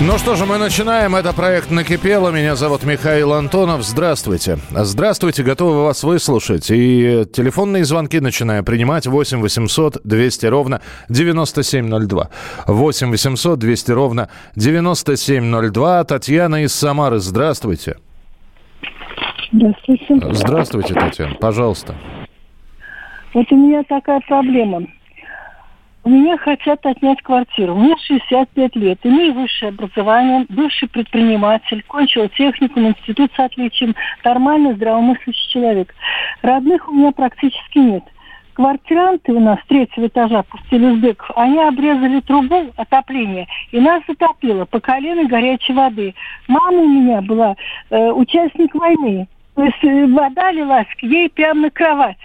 Ну что же, мы начинаем. Это проект «Накипело». Меня зовут Михаил Антонов. Здравствуйте. Здравствуйте, готовы вас выслушать. И телефонные звонки начинаю принимать. 8 800 200 ровно 9702. 8 800 200 ровно 9702. Татьяна из Самары. Здравствуйте. Здравствуйте. Здравствуйте, Татьяна. Пожалуйста. Вот у меня такая проблема. У меня хотят отнять квартиру. Мне 65 лет, имею высшее образование, бывший предприниматель, кончил техникум, институт с отличием, нормальный, здравомыслящий человек. Родных у меня практически нет. Квартиранты у нас третьего этажа пустили узбеков, они обрезали трубу отопления, и нас затопило по колено горячей воды. Мама у меня была э, участник войны, то есть э, вода лилась к ей прямо на кровать.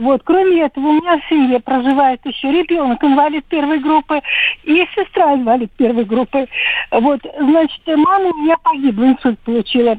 Вот, кроме этого, у меня в семье проживает еще ребенок, инвалид первой группы, и сестра инвалид первой группы. Вот, значит, мама у меня погибла, инсульт получила.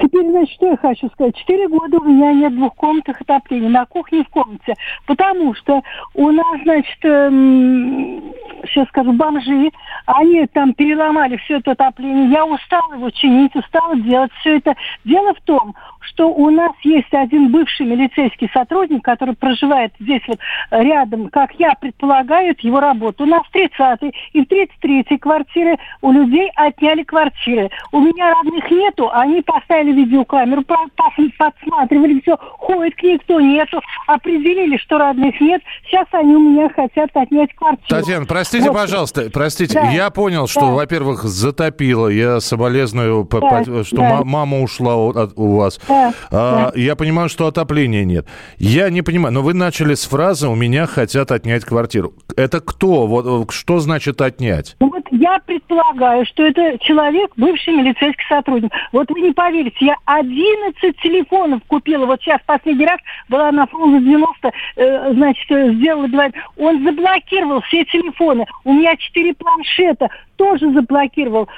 Теперь, значит, что я хочу сказать. Четыре года у меня нет двухкомнатных отоплений на кухне и в комнате. Потому что у нас, значит, эм, сейчас скажу, бомжи, они там переломали все это отопление. Я устала его чинить, устала делать все это. Дело в том, что у нас есть один бывший милицейский сотрудник, который проживает здесь вот рядом, как я предполагаю, его работа. У нас в 30-й и в 33-й квартире у людей отняли квартиры. У меня родных нету, они поставили видеокамеру, подсматривали все, ходит к никто нету, определили, что родных нет. Сейчас они у меня хотят отнять квартиру. Татьяна, простите, Вот. пожалуйста, простите. Да. Я понял, что, Да. во-первых, затопило. Я соболезную, Да, что да. ма- мама ушла у вас. Да, А, Я понимаю, что отопления нет. Я не понимаю, но вы начали с фразы «у меня хотят отнять квартиру». Это кто? Вот э, что значит отнять? Ну вот я предполагаю, что это человек, бывший милицейский сотрудник. Вот вы не поверите, я 11 телефонов купила. Вот сейчас последний раз была на фрунзе 90, э, значит, э, сделала два. Он заблокировал все телефоны. У меня 4 планшета тоже заблокировал.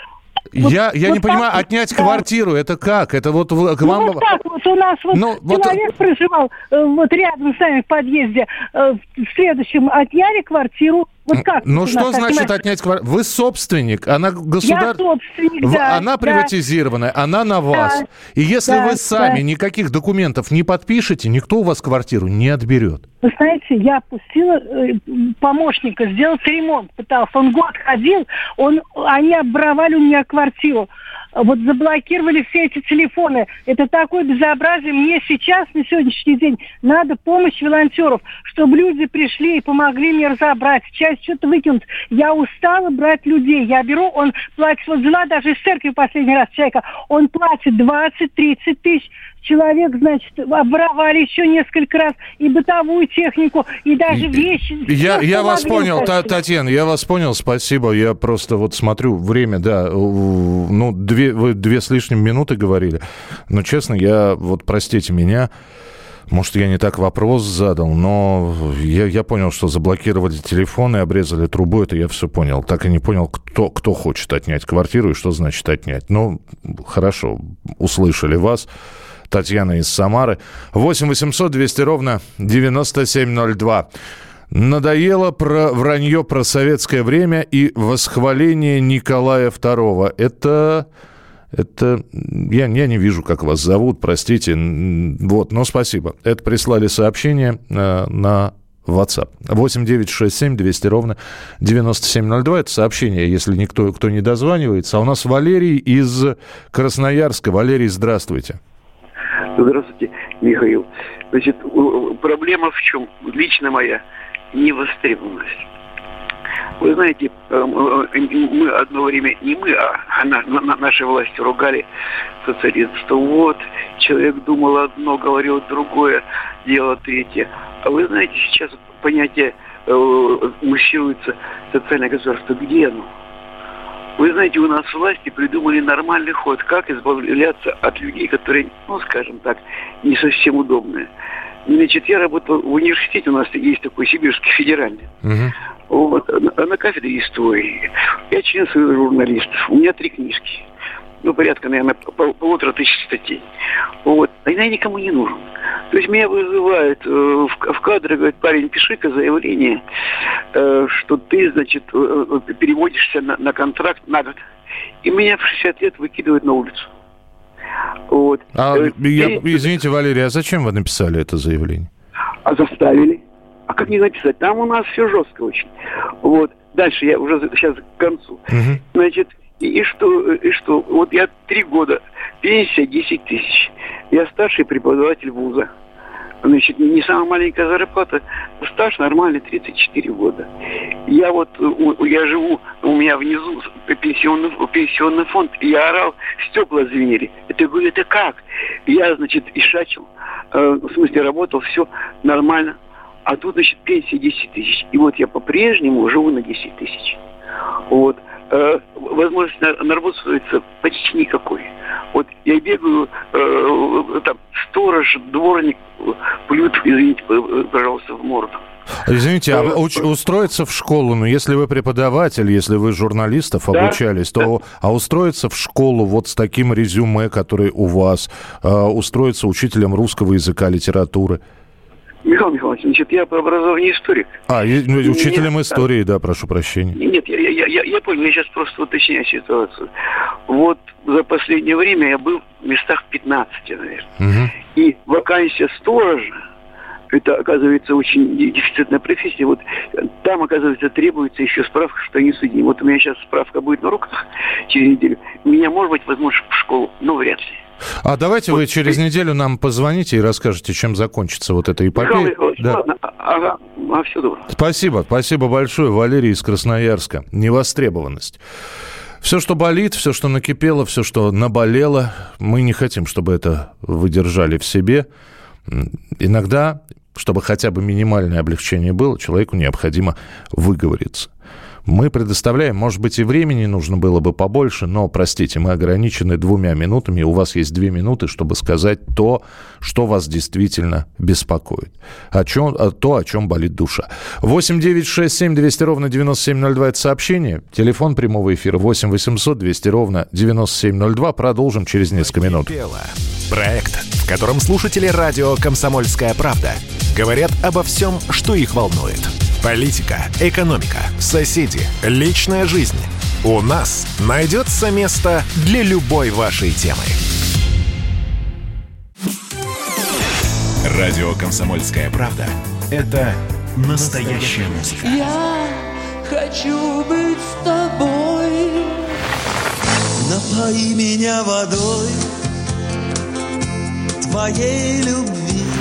Вот- я я вот не так понимаю, вот, отнять да. квартиру, это как? Это вот к Ну, вам... вот так вот у нас вот Ну, вот- человек проживал э, вот рядом с нами в подъезде. Э, в следующем отняли квартиру. Вот как? Ну что нас, значит понимаете? отнять квартиру? Вы собственник, она Я государ... собственник, В- да. она да. приватизированная, она на вас. Да. И если Да, вы сами да. никаких документов не подпишете, никто у вас квартиру не отберет. Вы знаете, я пустила э, помощника сделать ремонт, пытался. Он год ходил, он, они обворовали у меня квартиру. Вот заблокировали все эти телефоны. Это такое безобразие. Мне сейчас, на сегодняшний день, надо помощь волонтеров, чтобы люди пришли и помогли мне разобрать, часть что-то выкинуть. Я устала брать людей. Я беру, он платит, вот взяла даже из церкви последний раз человека, он платит 20-30 тысяч. Человек, значит, обворовали еще несколько раз и бытовую технику, и даже вещи. Я, я вас понял, Та-. Татьяна, я вас понял, спасибо. Я просто вот смотрю, время, да, ну, две, вы две с лишним минуты говорили. Но, честно, я, вот простите меня, может, я не так вопрос задал, но я, я понял, что заблокировали телефоны, обрезали трубу, это я все понял. Так и не понял, кто, кто хочет отнять квартиру и что значит отнять. Ну, хорошо, услышали вас. Татьяна из Самары. 8 800 200 ровно 9702. Надоело про вранье про советское время и восхваление Николая II. Это... Это я, я не вижу, как вас зовут, простите. Вот, но спасибо. Это прислали сообщение э, на WhatsApp. 8 9 6 7 200 ровно 9702. Это сообщение, если никто кто не дозванивается. А у нас Валерий из Красноярска. Валерий, здравствуйте. Здравствуйте, Михаил. Значит, проблема в чем? Лично моя невостребованность. Вы знаете, э, э, мы одно время, не мы, а на- на- наши власти ругали социализм, что вот, человек думал одно, говорил другое, делал третье. А вы знаете, сейчас понятие э, муссируется социальное государство. Где оно? Вы знаете, у нас власти придумали нормальный ход, как избавляться от людей, которые, ну, скажем так, не совсем удобные. Значит, я работал в университете, у нас есть такой Сибирский федеральный. Угу. Вот, на, на кафедре истории. Я член Союза журналистов. У меня три книжки. Ну, порядка, наверное, пол, полутора тысяч статей. Вот. А я никому не нужен. То есть меня вызывают э, в, в кадры, говорят, парень, пиши-ка заявление, э, что ты, значит, э, э переводишься на, на контракт на год. И меня в 60 лет выкидывают на улицу. Вот. А, э, я, извините, Валерий, а зачем вы написали это заявление? А заставили. А как не написать? Там у нас все жестко очень. Вот. Дальше я уже сейчас к концу. Угу. Значит, и, что, и что? Вот я три года, пенсия 10 тысяч. Я старший преподаватель вуза. Значит, не самая маленькая зарплата. Стаж нормальный, 34 года. Я вот, я живу, у меня внизу пенсионный, пенсионный фонд, и я орал, стекла звенели. Это, говорю, это как? Я, значит, ишачил, э, в смысле, работал, все нормально. А тут, значит, пенсия 10 тысяч. И вот я по-прежнему живу на 10 тысяч. Вот. Э, возможность на, на работу почти никакой. Вот я бегаю, э, там, сторож, дворник, плют, извините, пожалуйста, в морду. Извините, а уч- устроиться в школу, ну, если вы преподаватель, если вы журналистов да, обучались, то да. а устроиться в школу вот с таким резюме, который у вас, э, устроиться учителем русского языка, литературы – Михаил Михайлович, значит, я по образованию историк. А, ну, учителем нет, истории, да. да, прошу прощения. Нет, я, я, я, я понял, я сейчас просто уточняю ситуацию. Вот за последнее время я был в местах 15, наверное. Угу. И вакансия сторожа, это, оказывается, очень дефицитная профессия. Вот там, оказывается, требуется еще справка, что они судьи. Вот у меня сейчас справка будет на руках через неделю. Меня, может быть, возможно, в школу, но вряд ли. А давайте вот, вы через неделю нам позвоните и расскажете, чем закончится вот эта эпопея. Да. Ладно, ага, а, все добро. Спасибо, спасибо большое, Валерий из Красноярска. Невостребованность. Все, что болит, все, что накипело, все, что наболело, мы не хотим, чтобы это вы держали в себе. Иногда, чтобы хотя бы минимальное облегчение было, человеку необходимо выговориться мы предоставляем. Может быть, и времени нужно было бы побольше, но, простите, мы ограничены двумя минутами. У вас есть две минуты, чтобы сказать то, что вас действительно беспокоит. О чем, то, о чем болит душа. 8 9 6 7 200 ровно 9702 – это сообщение. Телефон прямого эфира 8 800 200 ровно 9702. Продолжим через несколько минут. Проект, в котором слушатели радио «Комсомольская правда» говорят обо всем, что их волнует – Политика, экономика, соседи, личная жизнь. У нас найдется место для любой вашей темы. Радио «Комсомольская правда» — это настоящая музыка. Я хочу быть с тобой. Напои меня водой твоей любви.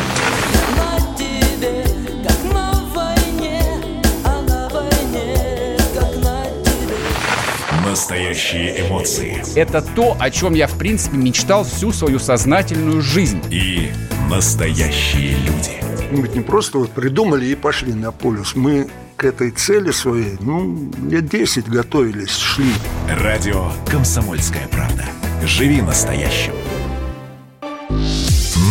Настоящие эмоции. Это то, о чем я, в принципе, мечтал всю свою сознательную жизнь. И настоящие люди. Мы ведь не просто вот придумали и пошли на полюс. Мы к этой цели своей, ну, лет 10 готовились, шли. Радио «Комсомольская правда». Живи настоящим.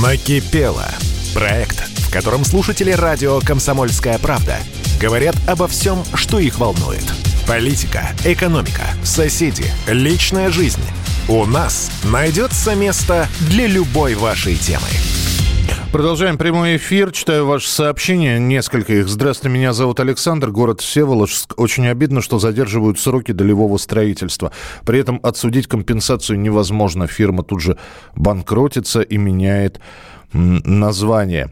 Накипело. Проект, в котором слушатели радио «Комсомольская правда» говорят обо всем, что их волнует – Политика, экономика, соседи, личная жизнь. У нас найдется место для любой вашей темы. Продолжаем прямой эфир. Читаю ваши сообщения. Несколько их. Здравствуйте, меня зовут Александр, город Всеволожск. Очень обидно, что задерживают сроки долевого строительства. При этом отсудить компенсацию невозможно. Фирма тут же банкротится и меняет название.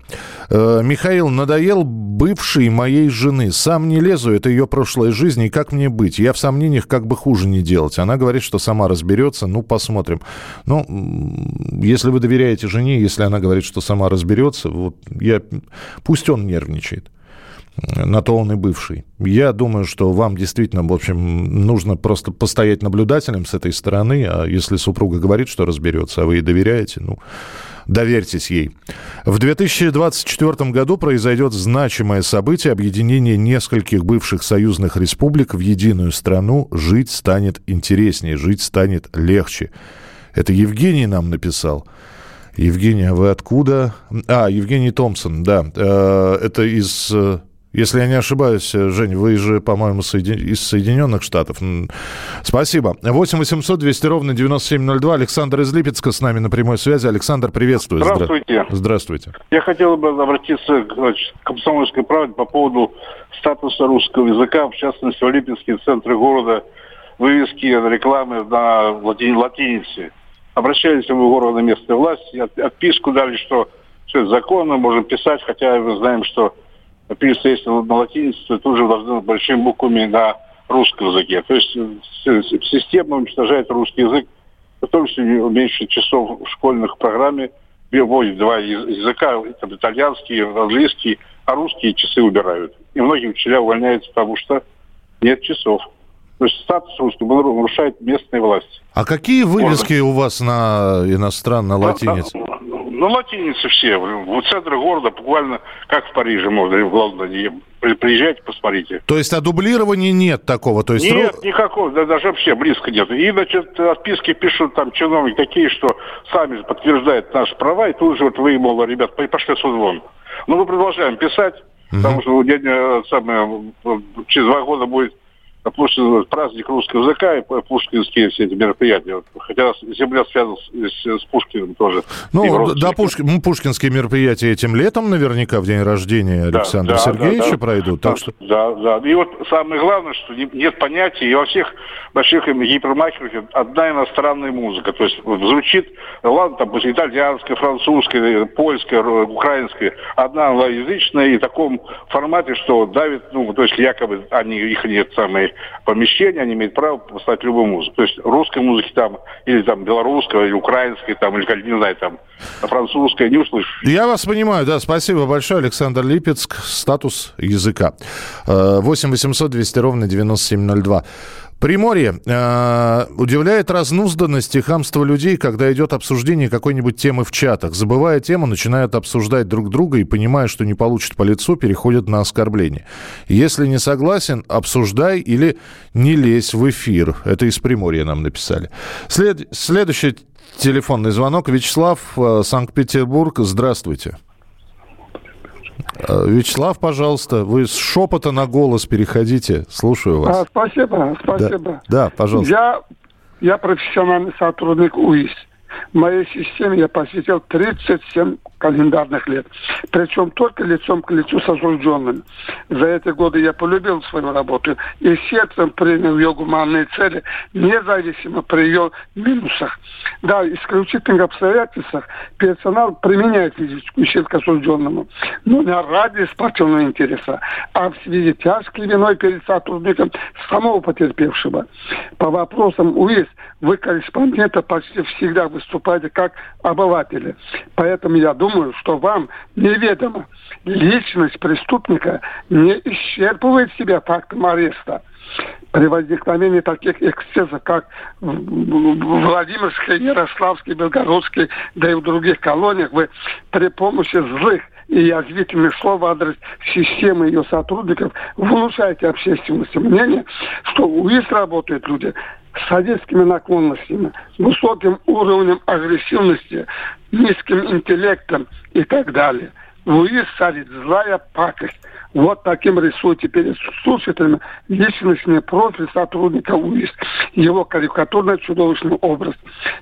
Э, Михаил, надоел бывший моей жены. Сам не лезу, это ее прошлая жизнь, и как мне быть? Я в сомнениях, как бы хуже не делать. Она говорит, что сама разберется, ну, посмотрим. Ну, если вы доверяете жене, если она говорит, что сама разберется, вот я... пусть он нервничает на то он и бывший. Я думаю, что вам действительно, в общем, нужно просто постоять наблюдателем с этой стороны, а если супруга говорит, что разберется, а вы ей доверяете, ну, Доверьтесь ей. В 2024 году произойдет значимое событие объединение нескольких бывших союзных республик в единую страну. Жить станет интереснее, жить станет легче. Это Евгений нам написал. Евгений, а вы откуда? А, Евгений Томпсон, да. Э, это из э, если я не ошибаюсь, Жень, вы же, по-моему, из Соединенных Штатов. Спасибо. 8 800 200 ровно 9702. Александр из Липецка с нами на прямой связи. Александр, приветствую. Здравствуйте. Здравствуйте. Я хотел бы обратиться к комсомольской правде по поводу статуса русского языка, в частности, в Липецке, в центре города, вывески, рекламы на лати... латинице. Обращались мы в органы местной власти, отписку дали, что все законно, можем писать, хотя мы знаем, что написано, если на латинице, то тут же должны быть большими буквами на русском языке. То есть э, система уничтожает русский язык, потому что меньше часов в школьных программе вводит два языка, там, итальянский, английский, а русские часы убирают. И многие учителя увольняются, потому что нет часов. То есть статус русского нарушает местные власти. А какие вывески Можно. у вас на иностранной латинице? На, ну, латиницы все. В центре города буквально как в Париже можно, в Лондоне. Приезжайте, посмотрите. То есть, а дублирования нет такого? То есть, нет, ру... никакого, да, даже вообще близко нет. И, значит, отписки пишут там чиновники такие, что сами подтверждают наши права, и тут же вот вы, мол, ребят, пошли суд вон. Но мы продолжаем писать, угу. потому что день, э, самое, через два года будет площадь, праздник русского языка и пушкинские все эти мероприятия. Хотя земля связана с, с Пушкиным тоже. Ну, да, Пушкин, ну, пушкинские мероприятия этим летом наверняка в день рождения Александра да, Сергеевича да, да, пройдут. Да, так что... да, да. И вот самое главное, что нет понятия, и во всех больших гипермаркетах одна иностранная музыка. То есть звучит, ладно, там итальянская, французская, польская, украинская, одна англоязычная, и в таком формате, что давит, ну, то есть якобы они, их нет самые помещения, они имеют право поставить любую музыку. То есть русской музыки там, или там белорусской, или украинской, там, или, не знаю, там, французской, не услышишь. Я вас понимаю, да, спасибо большое, Александр Липецк, статус языка. 8 800 200 ровно 9702. Приморье. Э, удивляет разнузданность и хамство людей, когда идет обсуждение какой-нибудь темы в чатах. Забывая тему, начинают обсуждать друг друга и, понимая, что не получат по лицу, переходят на оскорбление. Если не согласен, обсуждай или не лезь в эфир. Это из Приморья нам написали. След... Следующий телефонный звонок. Вячеслав, э, Санкт-Петербург. Здравствуйте. Э, Вячеслав, пожалуйста, вы с шепота на голос переходите. Слушаю вас. А, спасибо, спасибо. Да, да пожалуйста. Я, я профессиональный сотрудник УИС. В моей системе я посвятил 37 календарных лет. Причем только лицом к лицу с осужденным. За эти годы я полюбил свою работу и сердцем принял ее гуманные цели, независимо при ее минусах. Да, в исключительных обстоятельствах персонал применяет физическую силу к осужденному, но не ради спортивного интереса, а в связи тяжкой виной перед сотрудником самого потерпевшего. По вопросам УИС вы, корреспондента, почти всегда выступаете как обыватели. Поэтому я думаю, что вам неведомо. Личность преступника не исчерпывает себя фактом ареста. При возникновении таких эксцессов, как в Владимирской, Ярославской, Белгородской, да и в других колониях, вы при помощи злых и язвительных слов в адрес системы ее сотрудников внушаете общественности мнение, что у УИС работают люди с садистскими наклонностями, высоким уровнем агрессивности, низким интеллектом и так далее. Луис царит злая пакость. Вот таким рисуйте перед слушателями личностный профиль сотрудника УИС, его карикатурно-чудовищный образ.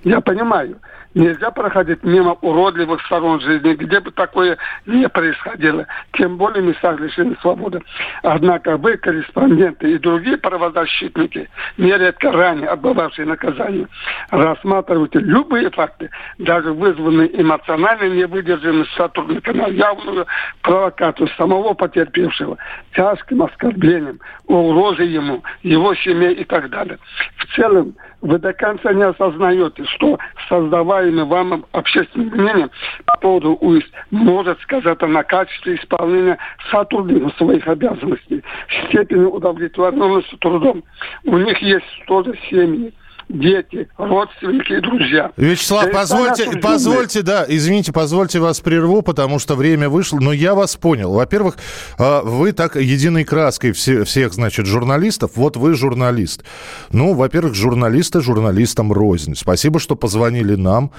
Я понимаю, Нельзя проходить мимо уродливых сторон жизни, где бы такое не происходило. Тем более местах лишения свободы. Однако вы, корреспонденты и другие правозащитники, нередко ранее отбывавшие наказание, рассматриваете любые факты, даже вызванные эмоционально невыдержанностью сотрудника на явную провокацию самого потерпевшего, тяжким оскорблением, угрозой ему, его семье и так далее. В целом, вы до конца не осознаете, что создаваемое вам общественное мнение по поводу УИС может сказать на качестве исполнения сотрудников своих обязанностей, степени удовлетворенности трудом. У них есть тоже семьи, дети, родственники и друзья. Вячеслав, Да позвольте, позвольте, да, извините, позвольте вас прерву, потому что время вышло, но я вас понял. Во-первых, а, вы так единой краской все- всех, значит, журналистов, вот вы журналист. Ну, во-первых, журналисты журналистам рознь. Спасибо, что позвонили нам.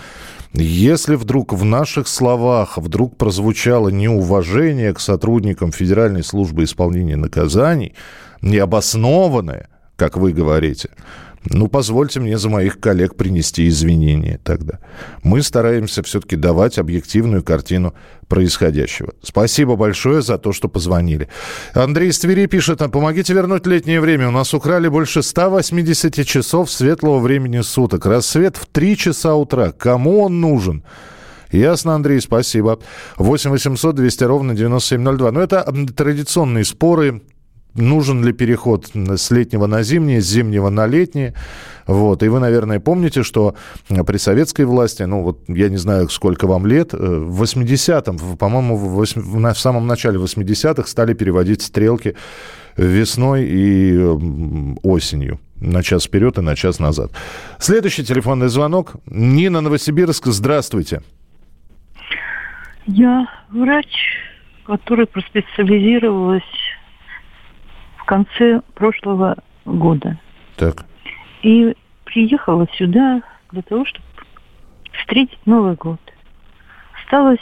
Если вдруг в наших словах вдруг прозвучало неуважение к сотрудникам Федеральной службы исполнения наказаний, необоснованное, как вы говорите, ну, позвольте мне за моих коллег принести извинения тогда. Мы стараемся все-таки давать объективную картину происходящего. Спасибо большое за то, что позвонили. Андрей из Твери пишет, «А, помогите вернуть летнее время. У нас украли больше 180 часов светлого времени суток. Рассвет в 3 часа утра. Кому он нужен? Ясно, Андрей, спасибо. 8 800 200 ровно 9702. Но это м, традиционные споры нужен ли переход с летнего на зимнее, с зимнего на летнее. Вот. И вы, наверное, помните, что при советской власти, ну вот я не знаю, сколько вам лет, э, в 80-м, в- по-моему, в, восьм- в на- в самом начале 80-х стали переводить стрелки весной и осенью. На час вперед и на час назад. Следующий телефонный звонок. Нина Новосибирск, здравствуйте. Я врач, который проспециализировалась конце прошлого года. Так. И приехала сюда для того, чтобы встретить Новый год. Осталось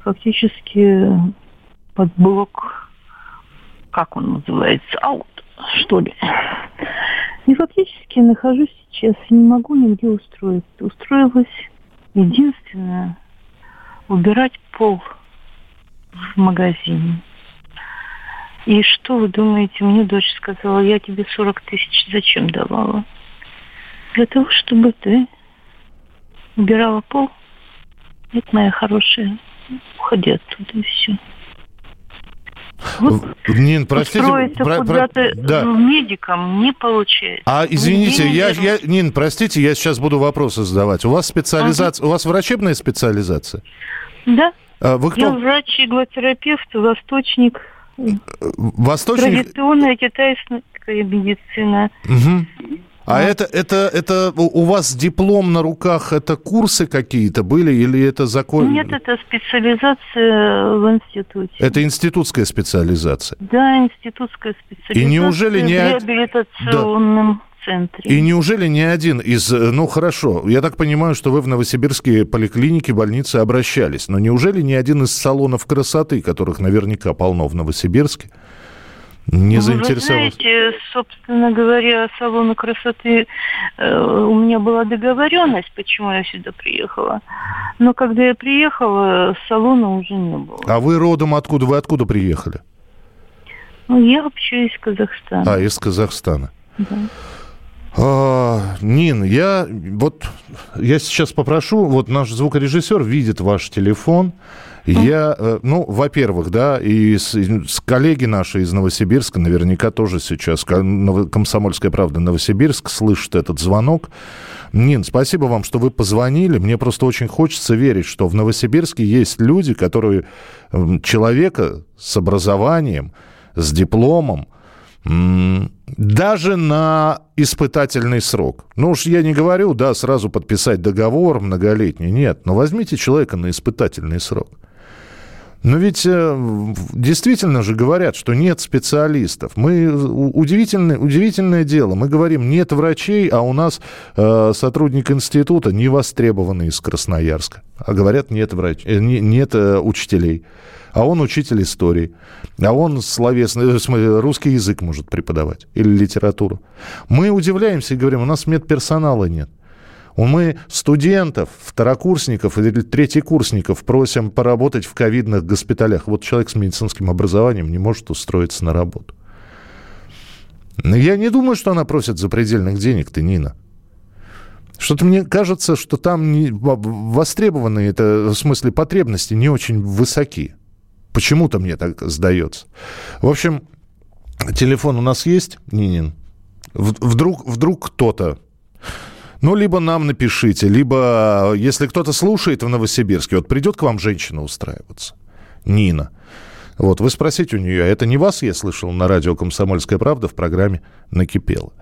фактически под блок, как он называется, аут, что ли. И фактически нахожусь сейчас, и не могу нигде устроиться. Устроилась единственное убирать пол в магазине. И что вы думаете, мне дочь сказала, я тебе 40 тысяч зачем давала? Для того, чтобы ты убирала пол. Нет, моя хорошая, уходи оттуда и все. Вот Нин, простите. про- про- да. медиком не получается. А извините, я, я, Нин, простите, я сейчас буду вопросы задавать. У вас специализация, у вас врачебная специализация? Да, А Вы я кто? врач-иглотерапевт, восточник, Восточник? традиционная китайская медицина. Мгм. А это, это, это у вас диплом на руках, это курсы какие-то были или это закон? Нет, это специализация в институте. Это институтская специализация. Да, институтская специализация И неужели не в од- реабилитационном центре. И неужели ни один из... э, Ну, хорошо, я так понимаю, что вы в новосибирские поликлиники, больницы обращались, но неужели ни один из салонов красоты, которых наверняка полно в Новосибирске, не Ну, Вы заинтересовался? знаете, собственно говоря, салоны красоты, э, у меня была договоренность, почему я сюда приехала. Но когда я приехала, салона уже не было. А вы родом откуда? Вы откуда приехали? Ну, я вообще из Казахстана. А, из Казахстана. Да. А, Нин, я вот я сейчас попрошу, вот наш звукорежиссер видит ваш телефон. Я, э, ну, во-первых, да, и с, и с коллеги наши из Новосибирска наверняка тоже сейчас «Комсомольская правда» Новосибирск слышит этот звонок. Нин, спасибо вам, что вы позвонили. Мне просто очень хочется верить, что в Новосибирске есть люди, которые человека с образованием, с дипломом, Даже на испытательный срок. Ну уж я не говорю, да, сразу подписать договор многолетний. Нет, но возьмите человека на испытательный срок. Но ведь э, действительно же говорят, что нет специалистов. Мы удивительное, удивительное дело. Мы говорим, нет врачей, а у нас э, сотрудник института не востребованный из Красноярска. А говорят, нет врач, э, не- нет э, учителей. А он учитель истории. А он словесный, э, русский язык может преподавать или литературу. Мы удивляемся и говорим, у нас медперсонала нет. Мы студентов, второкурсников или третьекурсников просим поработать в ковидных госпиталях. Вот человек с медицинским образованием не может устроиться на работу. Но Я не думаю, что она просит запредельных денег, ты, Нина. Что-то мне кажется, что там не, востребованные, это, в смысле, потребности не очень высоки. Почему-то мне так сдается. В общем, телефон у нас есть, Нинин? Вдруг, вдруг кто-то ну, либо нам напишите, либо, если кто-то слушает в Новосибирске, вот придет к вам женщина устраиваться, Нина. Вот, вы спросите у нее, а это не вас я слышал на радио «Комсомольская правда» в программе «Накипело».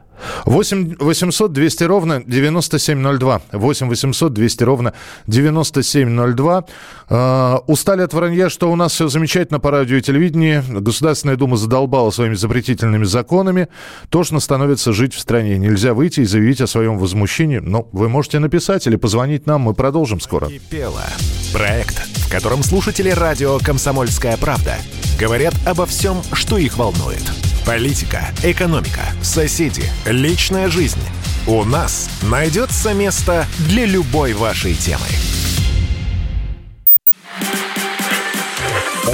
8 800 200 ровно 9702. 8 800 200 ровно 9702. Э, устали от вранья, что у нас все замечательно по радио и телевидении. Государственная Дума задолбала своими запретительными законами. Тошно становится жить в стране. Нельзя выйти и заявить о своем возмущении. Но вы можете написать или позвонить нам. Мы продолжим скоро. Кипело. Проект, в котором слушатели радио «Комсомольская правда» говорят обо всем, что их волнует. Политика, экономика, соседи, личная жизнь. У нас найдется место для любой вашей темы.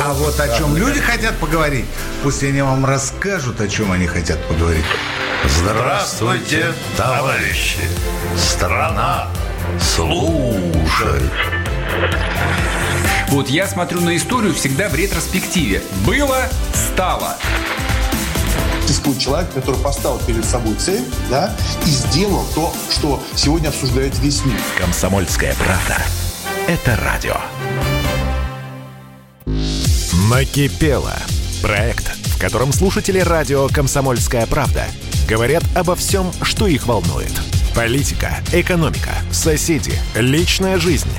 А вот о чем люди хотят поговорить, пусть они вам расскажут, о чем они хотят поговорить. Здравствуйте, товарищи! Страна служит! Вот я смотрю на историю всегда в ретроспективе. Было, стало. Существует человек, который поставил перед собой цель, да, и сделал то, что сегодня обсуждает весь мир. Комсомольская правда. Это радио. Накипело. Проект, в котором слушатели радио «Комсомольская правда» говорят обо всем, что их волнует. Политика, экономика, соседи, личная жизнь.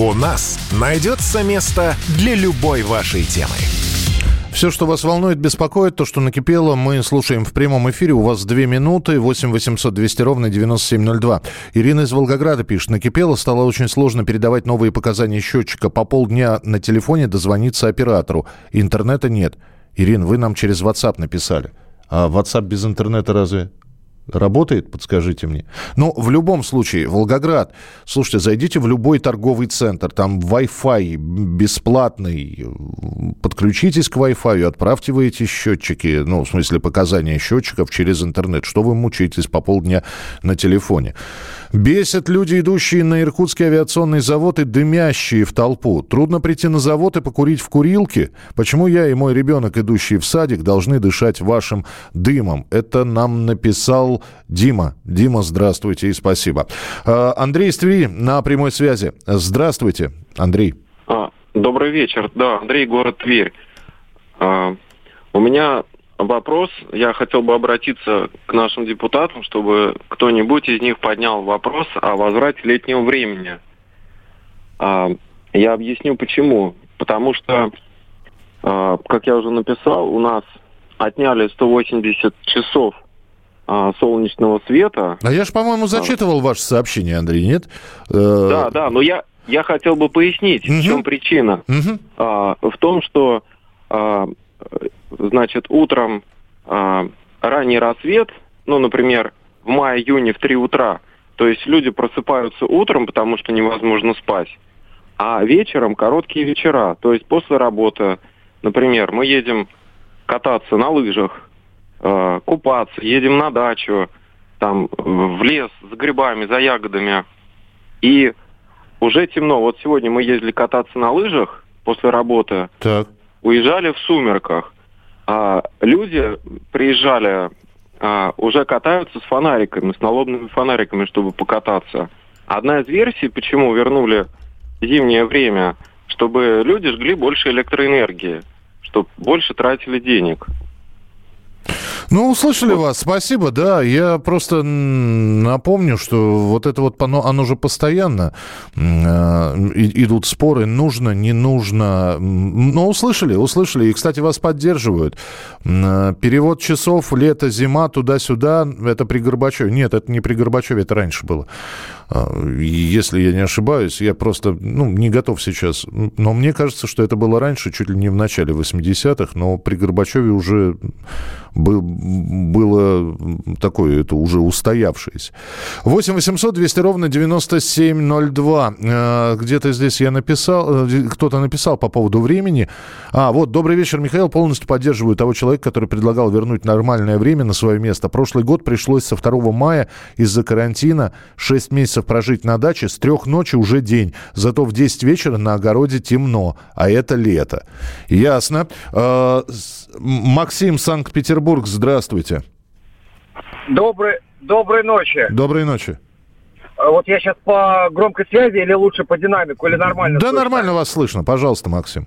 У нас найдется место для любой вашей темы. Все, что вас волнует, беспокоит, то, что накипело, мы слушаем в прямом эфире. У вас две минуты, 8 800 200 ровно 9702. Ирина из Волгограда пишет. Накипело, стало очень сложно передавать новые показания счетчика. По полдня на телефоне дозвониться оператору. Интернета нет. Ирина, вы нам через WhatsApp написали. А WhatsApp без интернета разве Работает, подскажите мне. Но в любом случае, Волгоград, слушайте, зайдите в любой торговый центр, там Wi-Fi бесплатный, подключитесь к Wi-Fi, отправьте вы эти счетчики, ну, в смысле показания счетчиков через интернет. Что вы мучаетесь по полдня на телефоне? Бесят люди, идущие на Иркутский авиационный завод и дымящие в толпу. Трудно прийти на завод и покурить в курилке. Почему я и мой ребенок, идущие в садик, должны дышать вашим дымом? Это нам написал Дима. Дима, здравствуйте и спасибо. А, Андрей из Твери на прямой связи. Здравствуйте, Андрей. А, добрый вечер. Да, Андрей, город Тверь. А, у меня вопрос. Я хотел бы обратиться к нашим депутатам, чтобы кто-нибудь из них поднял вопрос о возврате летнего времени. А, я объясню почему. Потому что, а, как я уже написал, у нас отняли 180 часов а, солнечного света. А я же, по-моему, зачитывал ваше сообщение, Андрей, нет? Э, да, да, но я, я хотел бы пояснить, угу. в чем причина. Угу. В том, что значит, утром а, ранний рассвет, ну, например, в мае-июне в 3 утра, то есть люди просыпаются утром, потому что невозможно спать, а вечером короткие вечера, то есть после работы, например, мы едем кататься на лыжах, э, купаться, едем на дачу, там, в лес с грибами, за ягодами, и уже темно. Вот сегодня мы ездили кататься на лыжах после работы, так. Уезжали в сумерках. А, люди приезжали, а, уже катаются с фонариками, с налобными фонариками, чтобы покататься. Одна из версий, почему вернули зимнее время, чтобы люди жгли больше электроэнергии, чтобы больше тратили денег. Ну, услышали вас, спасибо, да. Я просто напомню, что вот это вот, оно, оно же постоянно э, идут споры, нужно, не нужно. Но услышали, услышали. И, кстати, вас поддерживают. Э, перевод часов, лето, зима, туда-сюда, это при Горбачеве. Нет, это не при Горбачеве, это раньше было. Э, если я не ошибаюсь, я просто ну, не готов сейчас. Но мне кажется, что это было раньше, чуть ли не в начале 80-х, но при Горбачеве уже был, было такое, это уже устоявшееся. 8 800 200 ровно 9702. Э, где-то здесь я написал, э, кто-то написал по поводу времени. А, вот, добрый вечер, Михаил. Полностью поддерживаю того человека, который предлагал вернуть нормальное время на свое место. Прошлый год пришлось со 2 мая из-за карантина 6 месяцев прожить на даче. С трех ночи уже день. Зато в 10 вечера на огороде темно. А это лето. Ясно. Э, Максим, Санкт-Петербург, здравствуйте. Добрый, доброй ночи. Доброй ночи. А вот я сейчас по громкой связи или лучше по динамику, или нормально? Да, слышно? нормально вас слышно. Пожалуйста, Максим.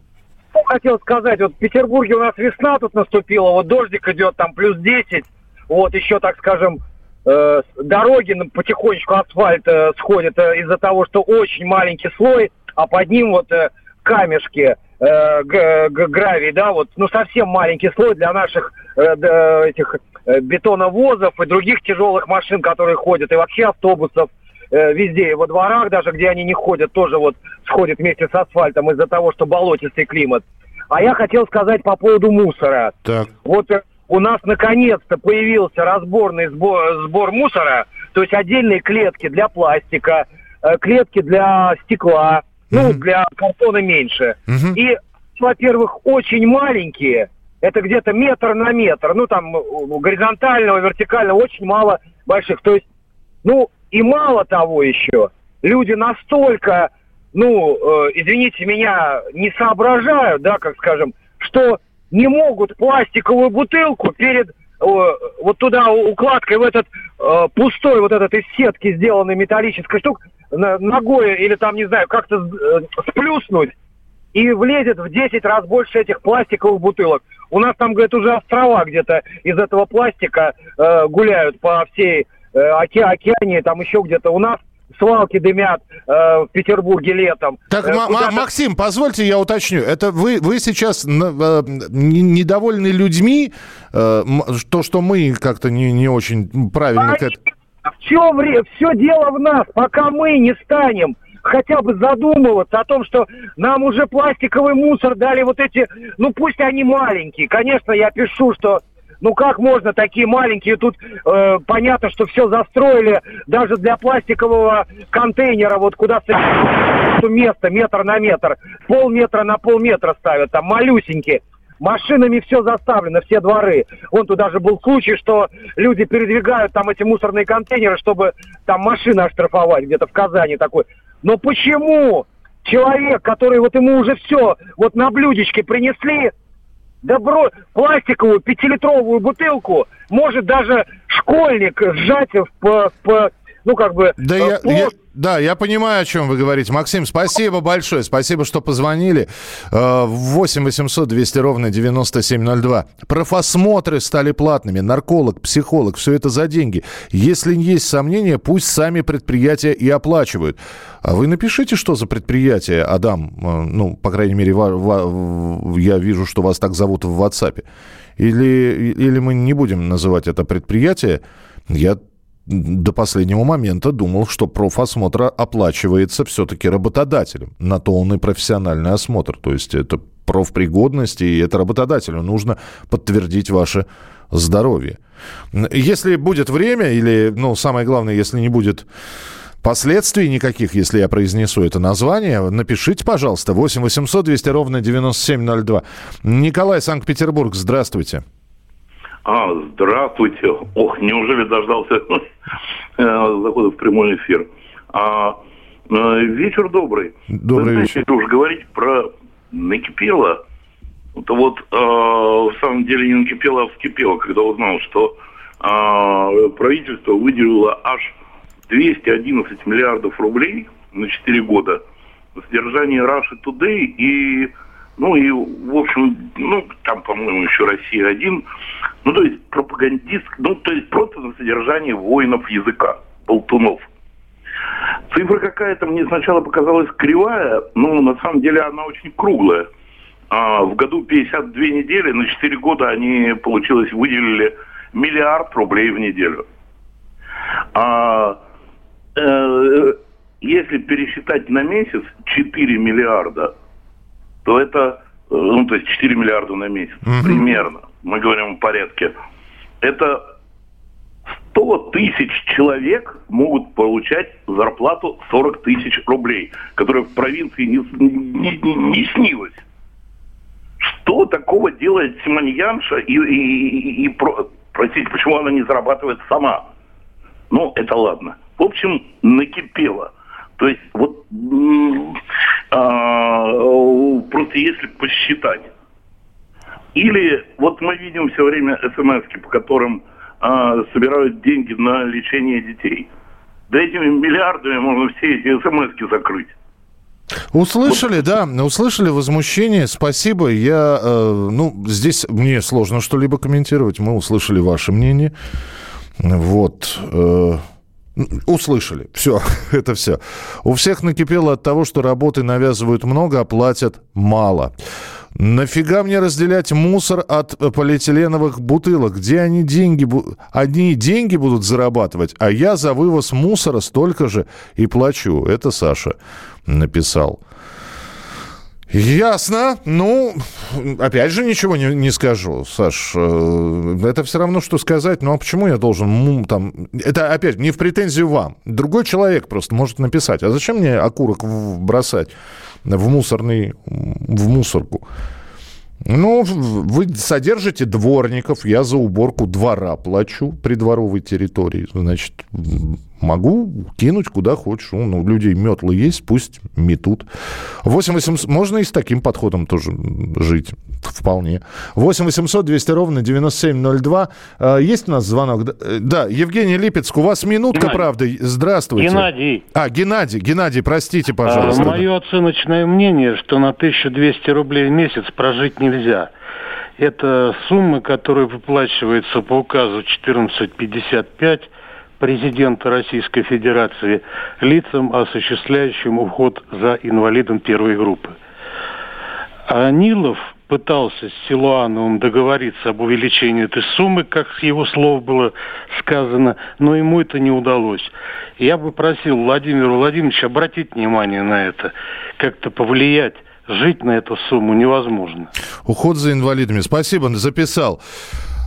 Хотел сказать, вот в Петербурге у нас весна тут наступила, вот дождик идет, там плюс 10, вот еще, так скажем, дороги на- потихонечку асфальт э, сходит э, из-за того, что очень маленький слой, а под ним вот э, камешки, э, гравий, да, вот, ну совсем маленький слой для наших э, этих э, бетоновозов и других тяжелых машин, которые ходят, и вообще автобусов э, везде, и во дворах даже, где они не ходят, тоже вот сходит вместе с асфальтом из-за того, что болотистый климат. А я хотел сказать по поводу мусора. Так. Вот э, у нас наконец-то появился разборный сбор, сбор мусора, то есть отдельные клетки для пластика, э, клетки для стекла, ну, для картона меньше. И, во-первых, очень маленькие, это где-то метр на метр, ну, там, горизонтального, вертикального, очень мало больших. То есть, ну, и мало того еще, люди настолько, ну, э, извините меня, не соображают, да, как скажем, что не могут пластиковую бутылку перед вот туда укладкой в этот э, пустой вот этот из сетки сделанный металлической штук на- ногой или там, не знаю, как-то э, сплюснуть и влезет в 10 раз больше этих пластиковых бутылок. У нас там, говорят, уже острова где-то из этого пластика э, гуляют по всей э, оке- океане, там еще где-то. У нас свалки дымят э, в Петербурге летом. Так, Э, куда-то- Максим, позвольте я уточню. Это вы, вы сейчас э, не- недовольны людьми, э, то, что мы как-то не, не очень правильно к этому... В чем все дело в нас, пока мы не станем хотя бы задумываться о том, что нам уже пластиковый мусор дали вот эти, ну пусть они маленькие. Конечно, я пишу, что ну как можно такие маленькие? Тут э, понятно, что все застроили даже для пластикового контейнера, вот куда место метр на метр, полметра на полметра ставят, там малюсенькие. Машинами все заставлено, все дворы. Вон тут даже был случай, что люди передвигают там эти мусорные контейнеры, чтобы там машины оштрафовать где-то в Казани такой. Но почему человек, который вот ему уже все вот на блюдечке принесли, добро пластиковую пятилитровую бутылку может даже школьник сжать в, по- по- ну как бы Да, э, я, плод- я- да, я понимаю, о чем вы говорите. Максим, спасибо большое. Спасибо, что позвонили. Э, 8 800 200 ровно 9702. Профосмотры стали платными. Нарколог, психолог, все это за деньги. Если есть сомнения, пусть сами предприятия и оплачивают. А вы напишите, что за предприятие, Адам. Э, Ну, по крайней мере, я вижу, что вас так зовут в WhatsApp. Или, или мы не будем называть это предприятие. Я до последнего момента думал, что профосмотр оплачивается все-таки работодателем. На то он и профессиональный осмотр. То есть это профпригодность, и это работодателю нужно подтвердить ваше здоровье. Если будет время, или, ну, самое главное, если не будет последствий никаких, если я произнесу это название, напишите, пожалуйста, 8 800 200 ровно 9702. Николай, Санкт-Петербург, здравствуйте. А, здравствуйте. Ох, неужели дождался э, захода в прямой эфир? А, э, вечер добрый. Добрый Вы знаете, вечер. если уж говорить про накипело, то вот э, в самом деле не накипело, а вскипело, когда узнал, что э, правительство выделило аж 211 миллиардов рублей на 4 года содержание Russia Today и ну и, в общем, ну, там, по-моему, еще Россия-1. Ну, то есть пропагандист, ну, то есть просто на содержание воинов языка, болтунов. Цифра какая-то мне сначала показалась кривая, но на самом деле она очень круглая. А, в году 52 недели, на 4 года они, получилось, выделили миллиард рублей в неделю. А, э, если пересчитать на месяц 4 миллиарда, то это, э, ну, то есть 4 миллиарда на месяц, примерно, мы говорим о порядке, это 100 тысяч человек могут получать зарплату 40 тысяч рублей, которая в провинции не, не- не- не снилась. Что такого делает Симоньянша и, и- и- и про- простите, почему она не зарабатывает сама? Ну, это ладно. В общем, накипело. То есть, вот а, просто если посчитать. Или вот мы видим все время смс по которым а, собирают деньги на лечение детей. Да этими миллиардами можно все эти смс закрыть. Услышали, да, услышали возмущение. Спасибо. Я, э, ну, здесь мне сложно что-либо комментировать. Мы услышали ваше мнение. Вот. Э, услышали. Все, это все. У всех накипело от того, что работы навязывают много, а платят мало. Нафига мне разделять мусор от полиэтиленовых бутылок? Где они деньги? Одни деньги будут зарабатывать, а я за вывоз мусора столько же и плачу. Это Саша написал. Ясно. Ну, опять же, ничего не, не скажу, Саш. Э, это все равно, что сказать. Ну, а почему я должен там... Это, опять, не в претензию вам. Другой человек просто может написать. А зачем мне окурок бросать в мусорный... в мусорку? Ну, вы содержите дворников, я за уборку двора плачу, придворовой территории. Значит, Могу кинуть куда хочешь. Ну, у людей метлы есть, пусть метут. 8 800... Можно и с таким подходом тоже жить. Вполне. 8 800 200 ровно 9702. А, есть у нас звонок? Да, Евгений Липецк, у вас минутка, Геннадий. правда. Здравствуйте. Геннадий. А, Геннадий, Геннадий, простите, пожалуйста. А, мое оценочное мнение, что на 1200 рублей в месяц прожить нельзя. Это сумма, которая выплачивается по указу 1455 президента Российской Федерации лицам, осуществляющим уход за инвалидом первой группы. А Нилов пытался с Силуановым договориться об увеличении этой суммы, как с его слов было сказано, но ему это не удалось. Я бы просил Владимира Владимировича обратить внимание на это, как-то повлиять жить на эту сумму невозможно. Уход за инвалидами. Спасибо, записал.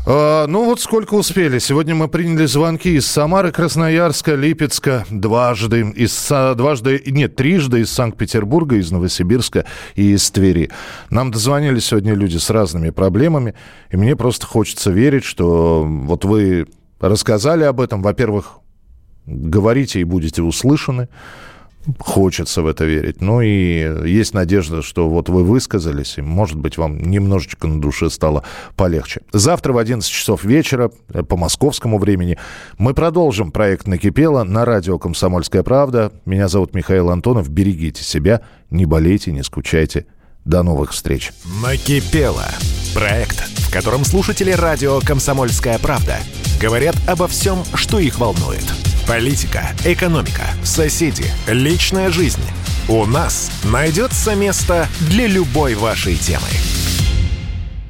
А, ну вот сколько успели. Сегодня мы приняли звонки из Самары, Красноярска, Липецка, дважды, из, дважды, нет, трижды из Санкт-Петербурга, из Новосибирска и из Твери. Нам дозвонились сегодня люди с разными проблемами, и мне просто хочется верить, что вот вы рассказали об этом. Во-первых, говорите и будете услышаны. Хочется в это верить. Ну и есть надежда, что вот вы высказались, и, может быть, вам немножечко на душе стало полегче. Завтра в 11 часов вечера э, по московскому времени мы продолжим проект «Накипело» на радио «Комсомольская правда». Меня зовут Михаил Антонов. Берегите себя, не болейте, не скучайте. До новых встреч. «Накипело» – проект, в котором слушатели радио «Комсомольская правда» говорят обо всем, что их волнует – Политика, экономика, соседи, личная жизнь. У нас найдется место для любой вашей темы.